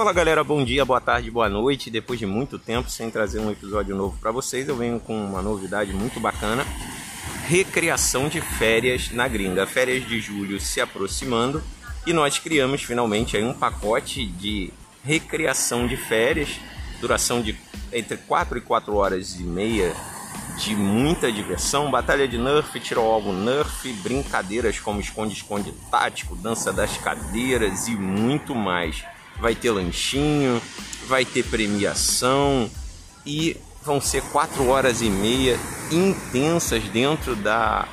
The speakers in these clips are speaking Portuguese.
Fala galera, bom dia, boa tarde, boa noite. Depois de muito tempo sem trazer um episódio novo para vocês, eu venho com uma novidade muito bacana: recriação de férias na gringa. Férias de julho se aproximando e nós criamos finalmente aí um pacote de recriação de férias, duração de entre 4 e 4 horas e meia de muita diversão, batalha de Nerf, tiro ao alvo Nerf, brincadeiras como esconde-esconde tático, dança das cadeiras e muito mais vai ter lanchinho, vai ter premiação e vão ser quatro horas e meia intensas dentro da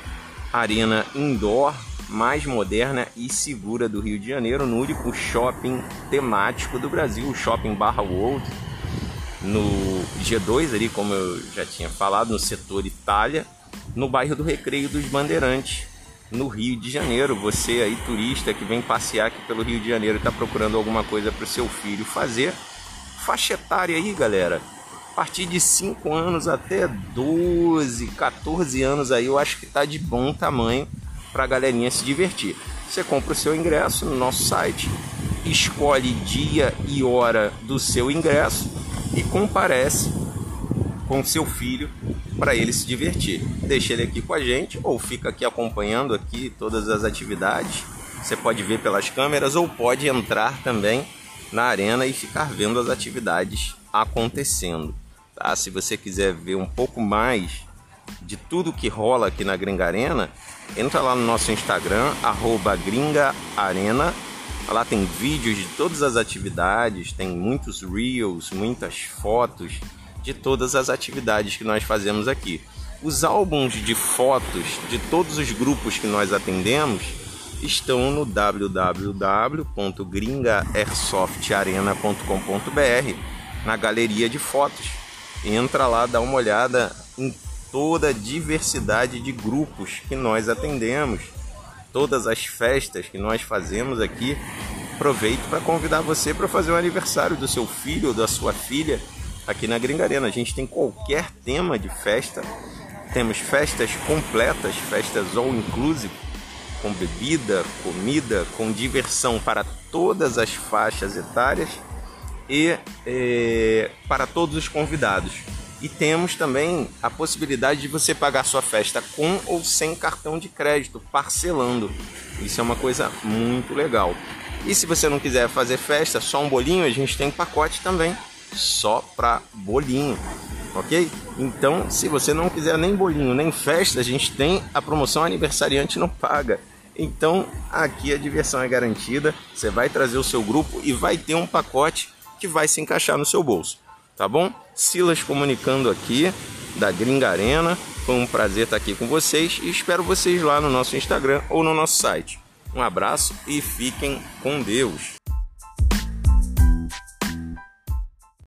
arena indoor mais moderna e segura do Rio de Janeiro, no único shopping temático do Brasil, o Shopping Barra World, no G2 ali, como eu já tinha falado, no setor Itália, no bairro do Recreio dos Bandeirantes no Rio de Janeiro. Você aí, turista que vem passear aqui pelo Rio de Janeiro, está procurando alguma coisa para o seu filho fazer. Faixa etária aí, galera. A partir de 5 anos até 12, 14 anos aí, eu acho que está de bom tamanho para a galerinha se divertir. Você compra o seu ingresso no nosso site, escolhe dia e hora do seu ingresso e comparece com seu filho para ele se divertir. Deixa ele aqui com a gente ou fica aqui acompanhando aqui todas as atividades. Você pode ver pelas câmeras ou pode entrar também na arena e ficar vendo as atividades acontecendo. Tá? Se você quiser ver um pouco mais de tudo que rola aqui na Gringa Arena, entra lá no nosso Instagram, @gringaarena. Lá tem vídeos de todas as atividades, tem muitos reels, muitas fotos de todas as atividades que nós fazemos aqui. Os álbuns de fotos de todos os grupos que nós atendemos estão no www.gringaairsoftarena.com.br na galeria de fotos. Entra lá, dá uma olhada em toda a diversidade de grupos que nós atendemos, todas as festas que nós fazemos aqui. Aproveito para convidar você para fazer o aniversário do seu filho ou da sua filha aqui na Gringa Arena. A gente tem qualquer tema de festa. Temos festas completas, festas all inclusive, com bebida, comida, com diversão para todas as faixas etárias e é, para todos os convidados. E temos também a possibilidade de você pagar sua festa com ou sem cartão de crédito, parcelando. Isso é uma coisa muito legal. E se você não quiser fazer festa, só um bolinho, a gente tem pacote também só para bolinho, ok? Então, se você não quiser nem bolinho nem festa, a gente tem a promoção aniversariante não paga. Então, aqui a diversão é garantida. Você vai trazer o seu grupo e vai ter um pacote que vai se encaixar no seu bolso, tá bom? Silas comunicando aqui da Gringa Arena. Foi um prazer estar aqui com vocês e espero vocês lá no nosso Instagram ou no nosso site. Um abraço e fiquem com Deus.